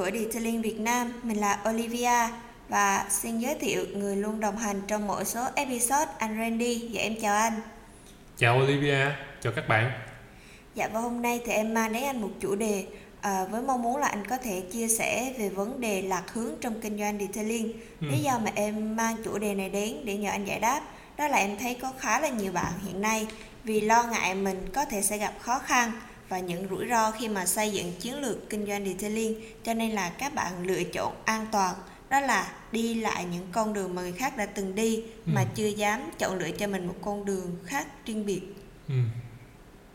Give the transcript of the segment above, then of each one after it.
của Detailing Việt Nam, mình là Olivia và xin giới thiệu người luôn đồng hành trong mỗi số episode anh Randy. Dạ em chào anh. Chào Olivia, chào các bạn. Dạ và hôm nay thì em mang đến anh một chủ đề à, với mong muốn là anh có thể chia sẻ về vấn đề lạc hướng trong kinh doanh detailing. Ừ. Lý do mà em mang chủ đề này đến để nhờ anh giải đáp đó là em thấy có khá là nhiều bạn hiện nay vì lo ngại mình có thể sẽ gặp khó khăn và những rủi ro khi mà xây dựng chiến lược kinh doanh detailing cho nên là các bạn lựa chọn an toàn đó là đi lại những con đường mà người khác đã từng đi ừ. mà chưa dám chọn lựa cho mình một con đường khác riêng biệt ừ.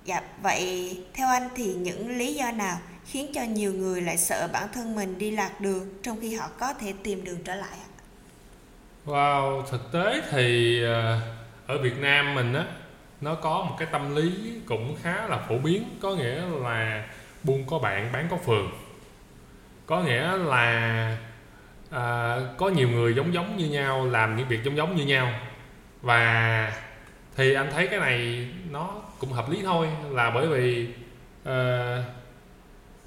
dạ vậy theo anh thì những lý do nào khiến cho nhiều người lại sợ bản thân mình đi lạc đường trong khi họ có thể tìm đường trở lại Wow, thực tế thì ờ, ở Việt Nam mình á nó có một cái tâm lý cũng khá là phổ biến có nghĩa là buôn có bạn bán có phường. Có nghĩa là à, có nhiều người giống giống như nhau làm những việc giống giống như nhau. Và thì anh thấy cái này nó cũng hợp lý thôi là bởi vì à,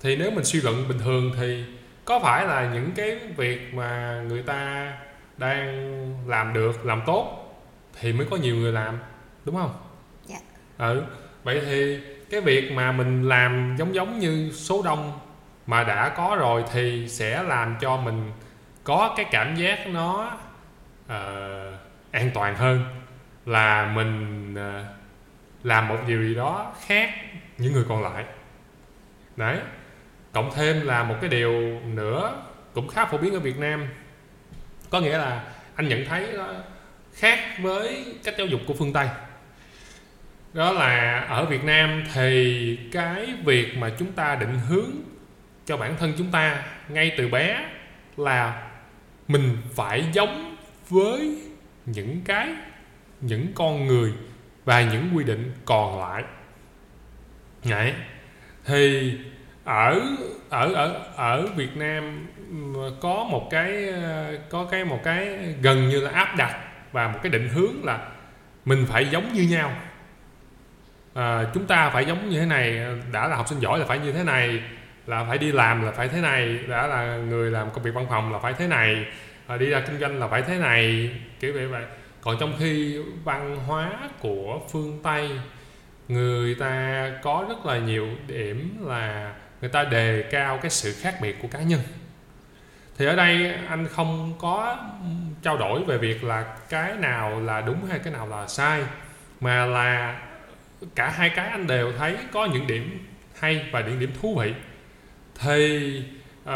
thì nếu mình suy luận bình thường thì có phải là những cái việc mà người ta đang làm được làm tốt thì mới có nhiều người làm đúng không? Ừ vậy thì cái việc mà mình làm giống giống như số đông mà đã có rồi thì sẽ làm cho mình có cái cảm giác nó uh, an toàn hơn. Là mình uh, làm một điều gì đó khác những người còn lại. Đấy cộng thêm là một cái điều nữa cũng khá phổ biến ở Việt Nam. Có nghĩa là anh nhận thấy nó khác với cách giáo dục của phương Tây đó là ở Việt Nam thì cái việc mà chúng ta định hướng cho bản thân chúng ta ngay từ bé là mình phải giống với những cái, những con người và những quy định còn lại Đấy. thì ở ở ở ở Việt Nam ừ, có một cái, có cái, một cái gần như là áp đặt và một cái định hướng là mình phải giống như nhau à, chúng ta phải giống như thế này đã là học sinh giỏi là phải như thế này là phải đi làm là phải thế này đã là người làm công việc văn phòng là phải thế này à, đi ra kinh doanh là phải thế này kiểu vậy vậy. Còn trong khi văn hóa của phương tây người ta có rất là nhiều điểm là người ta đề cao cái sự khác biệt của cá nhân. Thì ở đây anh không có trao đổi về việc là cái nào là đúng hay cái nào là sai mà là cả hai cái anh đều thấy có những điểm hay và những điểm thú vị. Thì uh,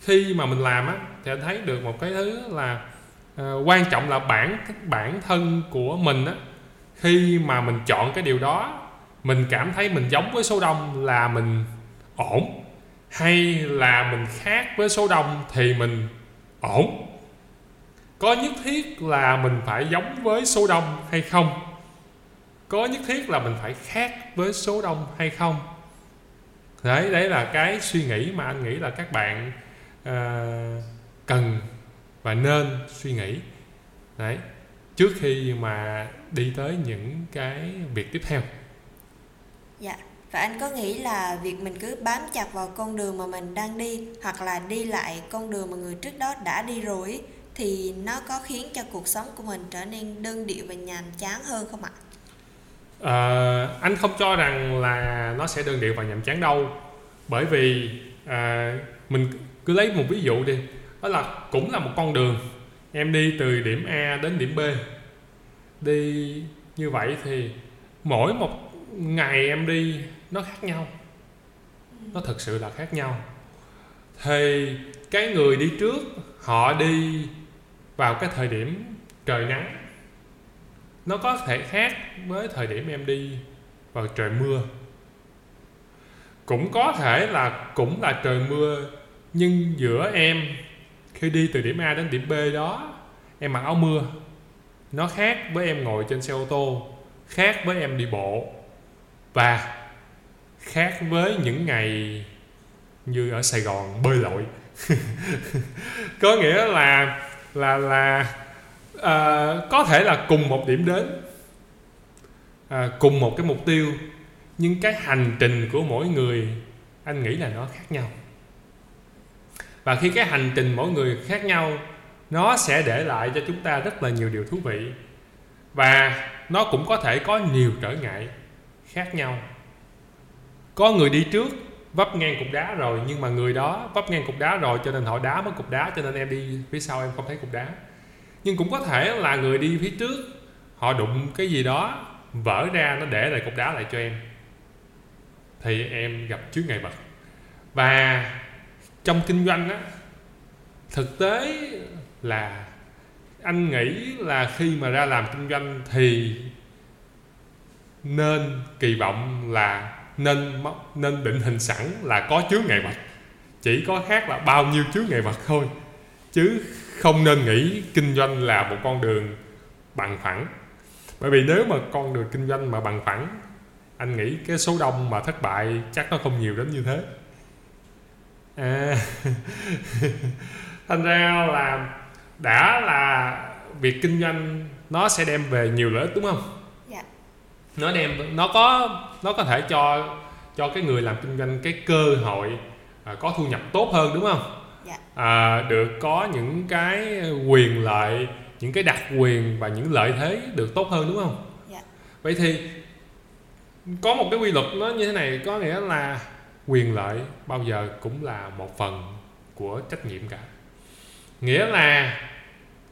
khi mà mình làm á thì anh thấy được một cái thứ là uh, quan trọng là bản bản thân của mình á khi mà mình chọn cái điều đó mình cảm thấy mình giống với số đông là mình ổn hay là mình khác với số đông thì mình ổn? Có nhất thiết là mình phải giống với số đông hay không? Có nhất thiết là mình phải khác với số đông hay không? Đấy đấy là cái suy nghĩ mà anh nghĩ là các bạn uh, cần và nên suy nghĩ. Đấy trước khi mà đi tới những cái việc tiếp theo. Dạ và anh có nghĩ là việc mình cứ bám chặt vào con đường mà mình đang đi hoặc là đi lại con đường mà người trước đó đã đi rồi thì nó có khiến cho cuộc sống của mình trở nên đơn điệu và nhàm chán hơn không ạ? À, anh không cho rằng là nó sẽ đơn điệu và nhàm chán đâu. Bởi vì à, mình cứ lấy một ví dụ đi. Đó là cũng là một con đường. Em đi từ điểm A đến điểm B. Đi như vậy thì mỗi một ngày em đi nó khác nhau. Nó thực sự là khác nhau. Thì cái người đi trước họ đi vào cái thời điểm trời nắng nó có thể khác với thời điểm em đi vào trời mưa. Cũng có thể là cũng là trời mưa, nhưng giữa em, khi đi từ điểm A đến điểm B đó, em mặc áo mưa. Nó khác với em ngồi trên xe ô tô, khác với em đi bộ, và khác với những ngày như ở Sài Gòn bơi lội. Có nghĩa là là là à, có thể là cùng một điểm đến à, cùng một cái mục tiêu nhưng cái hành trình của mỗi người anh nghĩ là nó khác nhau. Và khi cái hành trình mỗi người khác nhau nó sẽ để lại cho chúng ta rất là nhiều điều thú vị. Và nó cũng có thể có nhiều trở ngại khác nhau. Có người đi trước vấp ngang cục đá rồi nhưng mà người đó vấp ngang cục đá rồi cho nên họ đá mất cục đá cho nên em đi phía sau em không thấy cục đá nhưng cũng có thể là người đi phía trước, họ đụng cái gì đó, vỡ ra nó để lại cục đá lại cho em. Thì em gặp chướng ngại vật. Và trong kinh doanh á, thực tế là anh nghĩ là khi mà ra làm kinh doanh thì nên kỳ vọng là nên nên định hình sẵn là có chướng ngại vật. Chỉ có khác là bao nhiêu chướng ngại vật thôi. Chứ không nên nghĩ kinh doanh là một con đường bằng phẳng. Bởi vì nếu mà con đường kinh doanh mà bằng phẳng anh nghĩ cái số đông mà thất bại chắc nó không nhiều đến như thế. À, thành ra là đã là việc kinh doanh nó sẽ đem về nhiều lợi ích đúng không? Dạ. nó đem nó có nó có thể cho cho cái người làm kinh doanh cái cơ hội à, có thu nhập tốt hơn đúng không dạ. à, được có những cái quyền lợi những cái đặc quyền và những lợi thế được tốt hơn đúng không dạ. vậy thì có một cái quy luật nó như thế này có nghĩa là quyền lợi bao giờ cũng là một phần của trách nhiệm cả nghĩa là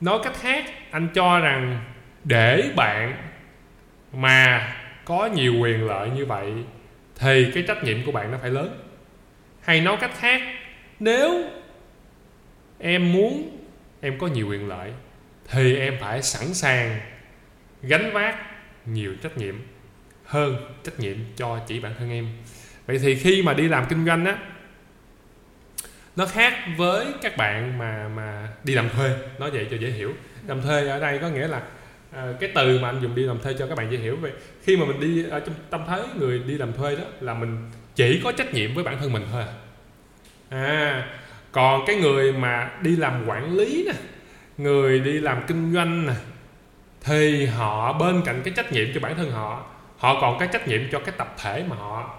nói cách khác anh cho rằng để bạn mà có nhiều quyền lợi như vậy thì cái trách nhiệm của bạn nó phải lớn hay nói cách khác nếu em muốn em có nhiều quyền lợi thì em phải sẵn sàng gánh vác nhiều trách nhiệm hơn trách nhiệm cho chỉ bản thân em. Vậy thì khi mà đi làm kinh doanh á nó khác với các bạn mà mà đi làm thuê. Nói vậy cho dễ hiểu. Làm thuê ở đây có nghĩa là à, cái từ mà anh dùng đi làm thuê cho các bạn dễ hiểu. Về khi mà mình đi ở trong tâm thế người đi làm thuê đó là mình chỉ có trách nhiệm với bản thân mình thôi à, à còn cái người mà đi làm quản lý nè người đi làm kinh doanh nè thì họ bên cạnh cái trách nhiệm cho bản thân họ họ còn cái trách nhiệm cho cái tập thể mà họ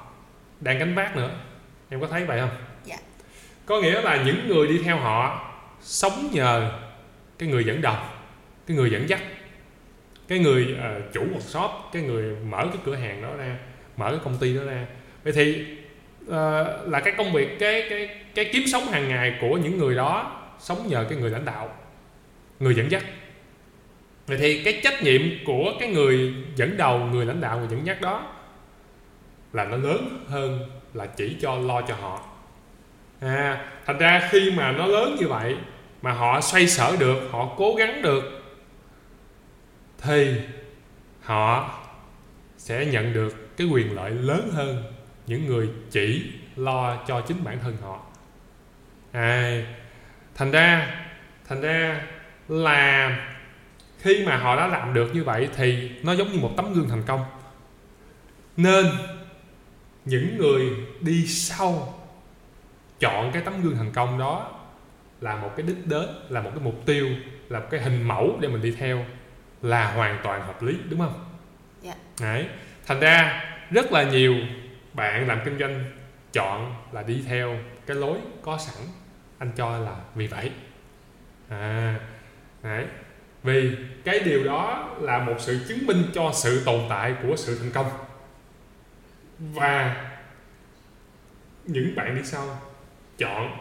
đang gánh vác nữa. Em có thấy vậy không? Dạ. có nghĩa là những người đi theo họ sống nhờ cái người dẫn đầu cái người dẫn dắt cái người uh, chủ một shop cái người mở cái cửa hàng đó ra mở cái công ty đó ra. Vậy thì uh, là cái công việc cái cái cái kiếm sống hàng ngày của những người đó sống nhờ cái người lãnh đạo người dẫn dắt. Vậy thì cái trách nhiệm của cái người dẫn đầu người lãnh đạo người dẫn dắt đó là nó lớn hơn là chỉ cho lo cho họ. À thành ra khi mà nó lớn như vậy mà họ xoay sở được họ cố gắng được thì họ sẽ nhận được cái quyền lợi lớn hơn những người chỉ lo cho chính bản thân họ à thành ra thành ra là khi mà họ đã làm được như vậy thì nó giống như một tấm gương thành công nên những người đi sau chọn cái tấm gương thành công đó là một cái đích đến là một cái mục tiêu là một cái hình mẫu để mình đi theo là hoàn toàn hợp lý đúng không dạ. Đấy. thành ra rất là nhiều bạn làm kinh doanh chọn là đi theo cái lối có sẵn. Anh cho là vì vậy. À đấy. Vì cái điều đó là một sự chứng minh cho sự tồn tại của sự thành công. Và những bạn đi sau chọn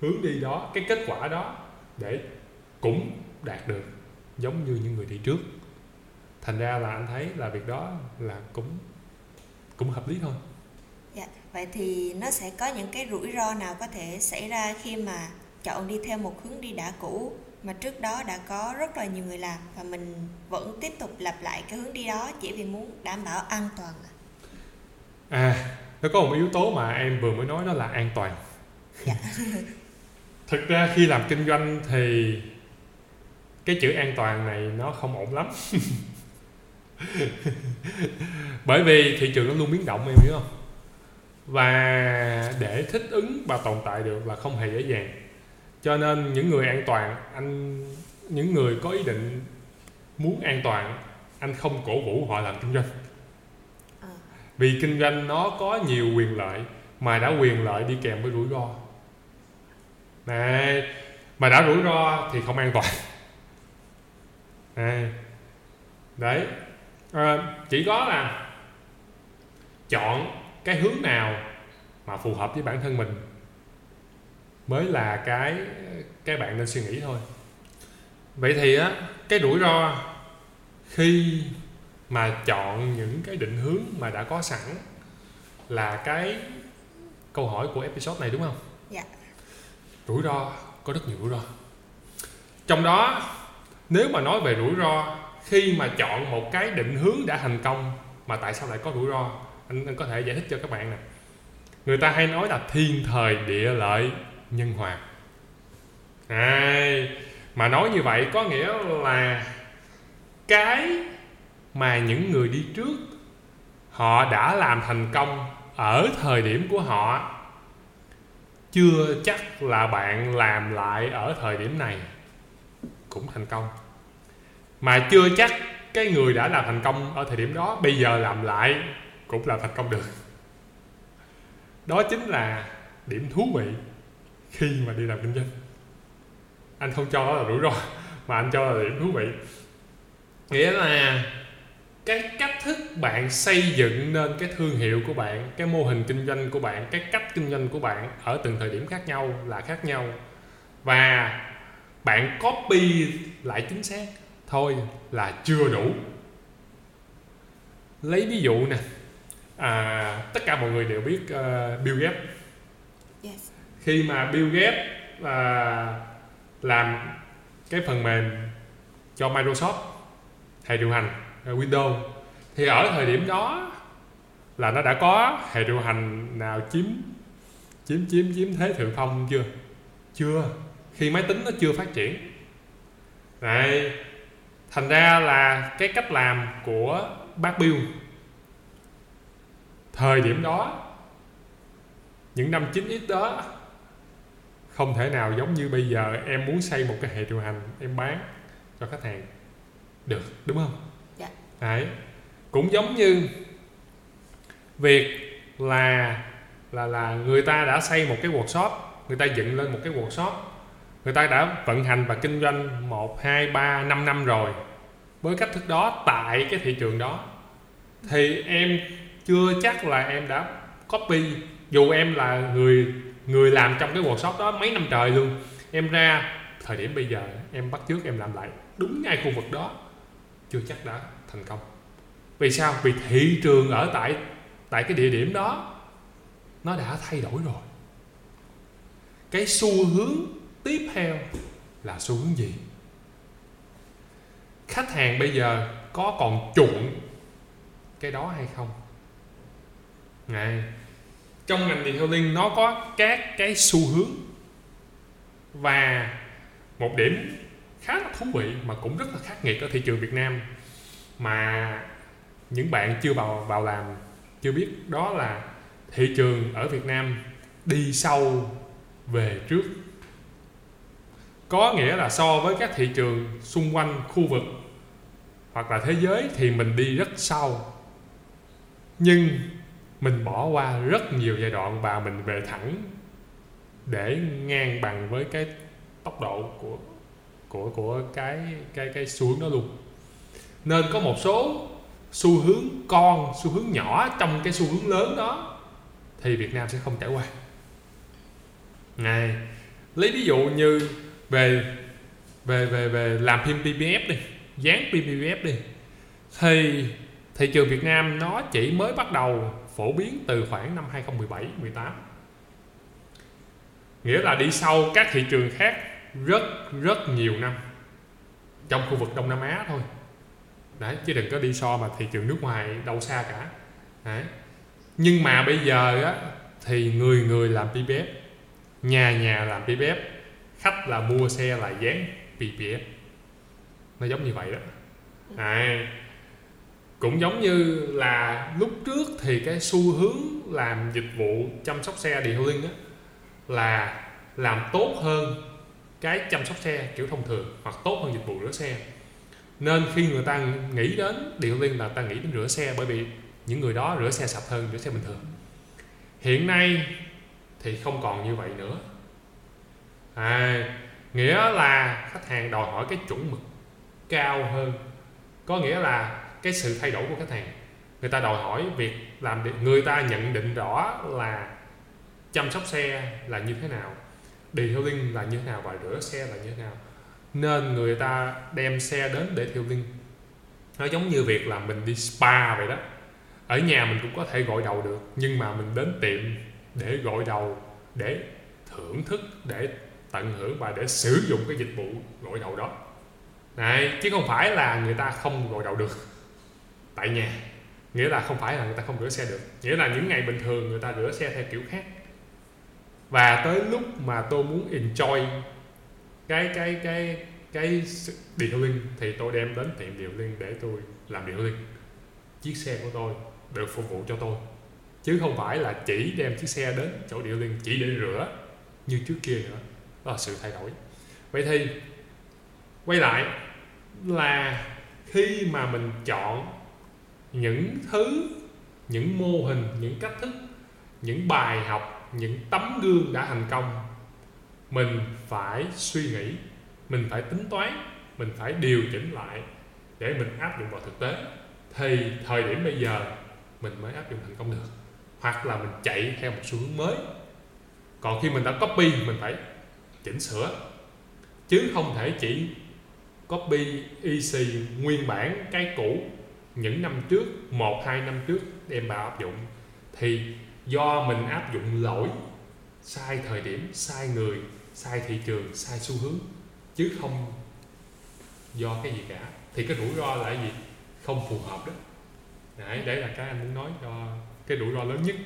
hướng đi đó, cái kết quả đó để cũng đạt được, giống như những người đi trước. Thành ra là anh thấy là việc đó là cũng cũng hợp lý thôi vậy thì nó sẽ có những cái rủi ro nào có thể xảy ra khi mà chọn đi theo một hướng đi đã cũ mà trước đó đã có rất là nhiều người làm và mình vẫn tiếp tục lặp lại cái hướng đi đó chỉ vì muốn đảm bảo an toàn à nó có một yếu tố mà em vừa mới nói đó là an toàn. Dạ. thực ra khi làm kinh doanh thì cái chữ an toàn này nó không ổn lắm. Bởi vì thị trường nó luôn biến động em hiểu không và để thích ứng và tồn tại được là không hề dễ dàng. Cho nên những người an toàn anh những người có ý định muốn an toàn anh không cổ vũ họ làm kinh doanh. À. vì kinh doanh nó có nhiều quyền lợi mà đã quyền lợi đi kèm với rủi ro. Này mà đã rủi ro thì không an toàn. Này đấy. À, chỉ có là chọn cái hướng nào mà phù hợp với bản thân mình mới là cái cái bạn nên suy nghĩ thôi vậy thì á cái rủi ro khi mà chọn những cái định hướng mà đã có sẵn là cái câu hỏi của episode này đúng không? Dạ. Rủi ro có rất nhiều rủi ro. Trong đó nếu mà nói về rủi ro khi mà chọn một cái định hướng đã thành công mà tại sao lại có rủi ro anh, anh có thể giải thích cho các bạn nè. Người ta hay nói là thiên thời địa lợi nhân hòa. À, mà nói như vậy có nghĩa là cái mà những người đi trước họ đã làm thành công ở thời điểm của họ chưa chắc là bạn làm lại ở thời điểm này cũng thành công. Mà chưa chắc cái người đã làm thành công ở thời điểm đó bây giờ làm lại cũng là thành công được. Đó chính là điểm thú vị khi mà đi làm kinh doanh. Anh không cho đó là rủi ro, mà anh cho là điểm thú vị. Nghĩa là cái cách thức bạn xây dựng nên cái thương hiệu của bạn, cái mô hình kinh doanh của bạn, cái cách kinh doanh của bạn ở từng thời điểm khác nhau là khác nhau. Và bạn copy lại chính xác, thôi là chưa đủ. Lấy ví dụ nè à, tất cả mọi người đều biết uh, Bill Gates Yes. khi mà Bill Gates à, làm cái phần mềm cho Microsoft hệ điều hành à, Windows thì ở thời điểm đó là nó đã có hệ điều hành nào chiếm chiếm chiếm chiếm thế thượng phong chưa chưa khi máy tính nó chưa phát triển Đấy. thành ra là cái cách làm của bác Bill thời điểm đó những năm 9x đó không thể nào giống như bây giờ em muốn xây một cái hệ điều hành em bán cho khách hàng được đúng không? Dạ. đấy. Cũng giống như việc là là là người ta đã xây một cái workshop người ta dựng lên một cái workshop người ta đã vận hành và kinh doanh một hai ba năm năm rồi. Với cách thức đó tại cái thị trường đó thì em chưa chắc là em đã copy. Dù em là người người làm trong cái workshop đó mấy năm trời luôn, em ra thời điểm bây giờ, em bắt trước em làm lại đúng ngay khu vực đó, chưa chắc đã thành công. Vì sao? Vì thị trường ở tại tại cái địa điểm đó, nó đã thay đổi rồi. Cái xu hướng tiếp theo là xu hướng gì? Khách hàng bây giờ có còn chuộng cái đó hay không? Này, trong ngành detailing nó có các cái xu hướng và một điểm khá là thú vị mà cũng rất là khắc nghiệt ở thị trường Việt Nam mà những bạn chưa vào vào làm, chưa biết, đó là thị trường ở Việt Nam đi sâu về trước. Có nghĩa là so với các thị trường xung quanh khu vực hoặc là thế giới thì mình đi rất sâu. Nhưng mình bỏ qua rất nhiều giai đoạn và mình về thẳng để ngang bằng với cái tốc độ của của của cái cái cái xu hướng đó luôn. Nên có một số xu hướng con, xu hướng nhỏ trong cái xu hướng lớn đó thì Việt Nam sẽ không trải qua. Này, lấy ví dụ như về về về về làm phim PPF đi, dán phim PPF đi, thì thị trường Việt Nam nó chỉ mới bắt đầu phổ biến từ khoảng năm 2017 18 nghĩa là đi sâu các thị trường khác rất rất nhiều năm. Trong khu vực Đông Nam Á thôi. Đấy, chứ đừng có đi so mà thị trường nước ngoài đâu xa cả. Đấy. Nhưng mà bây giờ á, thì người người làm PPF nhà nhà làm PPF khách là mua xe là dán PPF nó giống như vậy đó. Đấy cũng giống như là lúc trước thì cái xu hướng làm dịch vụ chăm sóc xe detailing á là làm tốt hơn cái chăm sóc xe kiểu thông thường hoặc tốt hơn dịch vụ rửa xe. Nên khi người ta nghĩ đến detailing là ta nghĩ đến rửa xe bởi vì những người đó rửa xe sạch hơn rửa xe bình thường. Hiện nay thì không còn như vậy nữa. À, nghĩa là khách hàng đòi hỏi cái chuẩn mực cao hơn. Có nghĩa là cái sự thay đổi của khách hàng. Người ta đòi hỏi việc làm người ta nhận định rõ là chăm sóc xe là như thế nào, detailing là như thế nào và rửa xe là như thế nào. Nên người ta đem xe đến để detailing. Nó giống như việc là mình đi spa vậy đó. Ở nhà mình cũng có thể gội đầu được, nhưng mà mình đến tiệm để gội đầu, để thưởng thức, để tận hưởng và để sử dụng cái dịch vụ gội đầu đó. Này, chứ không phải là người ta không gội đầu được tại nhà. Nghĩa là không phải là người ta không rửa xe được. Nghĩa là những ngày bình thường người ta rửa xe theo kiểu khác. Và tới lúc mà tôi muốn enjoy cái cái cái cái detailing thì tôi đem đến tiệm detailing để tôi làm detailing chiếc xe của tôi được phục vụ cho tôi. Chứ không phải là chỉ đem chiếc xe đến chỗ detailing chỉ để rửa như trước kia nữa. Đó là sự thay đổi. Vậy thì quay lại là khi mà mình chọn những thứ, những mô hình, những cách thức, những bài học, những tấm gương đã thành công. Mình phải suy nghĩ, mình phải tính toán, mình phải điều chỉnh lại để mình áp dụng vào thực tế. Thì thời điểm bây giờ, mình mới áp dụng thành công được. Hoặc là mình chạy theo một xu hướng mới. Còn khi mình đã copy, mình phải chỉnh sửa. Chứ không thể chỉ copy y xì nguyên bản cái cũ những năm trước một hai năm trước đem vào áp dụng. Thì do mình áp dụng lỗi sai thời điểm sai người sai thị trường sai xu hướng chứ không do cái gì cả. Thì cái rủi ro là cái gì? Không phù hợp đó. Đấy đấy là cái anh muốn nói cho cái rủi ro lớn nhất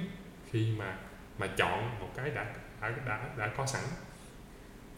khi mà mà chọn một cái đã đã đã, đã có sẵn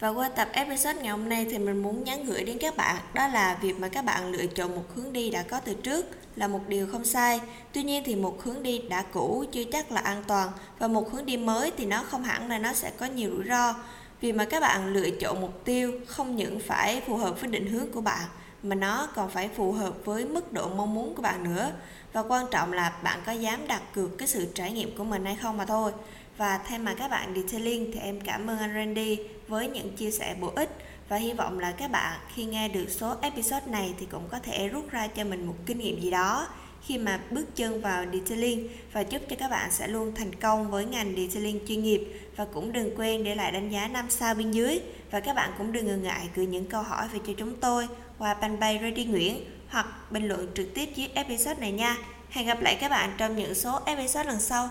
và qua tập episode ngày hôm nay thì mình muốn nhắn gửi đến các bạn, đó là việc mà các bạn lựa chọn một hướng đi đã có từ trước là một điều không sai. Tuy nhiên thì một hướng đi đã cũ chưa chắc là an toàn và một hướng đi mới thì nó không hẳn là nó sẽ có nhiều rủi ro. Vì mà các bạn lựa chọn mục tiêu không những phải phù hợp với định hướng của bạn, mà nó còn phải phù hợp với mức độ mong muốn của bạn nữa. Và quan trọng là bạn có dám đặt cược cái sự trải nghiệm của mình hay không mà thôi. Và thay mặt các bạn Detailing thì em cảm ơn anh Randy với những chia sẻ bổ ích và hy vọng là các bạn khi nghe được số episode này thì cũng có thể rút ra cho mình một kinh nghiệm gì đó khi mà bước chân vào detailing và chúc cho các bạn sẽ luôn thành công với ngành detailing chuyên nghiệp và cũng đừng quên để lại đánh giá 5 sao bên dưới và các bạn cũng đừng ngần ngại gửi những câu hỏi về cho chúng tôi qua fanpage Ready Nguyễn hoặc bình luận trực tiếp dưới episode này nha. Hẹn gặp lại các bạn trong những số episode lần sau.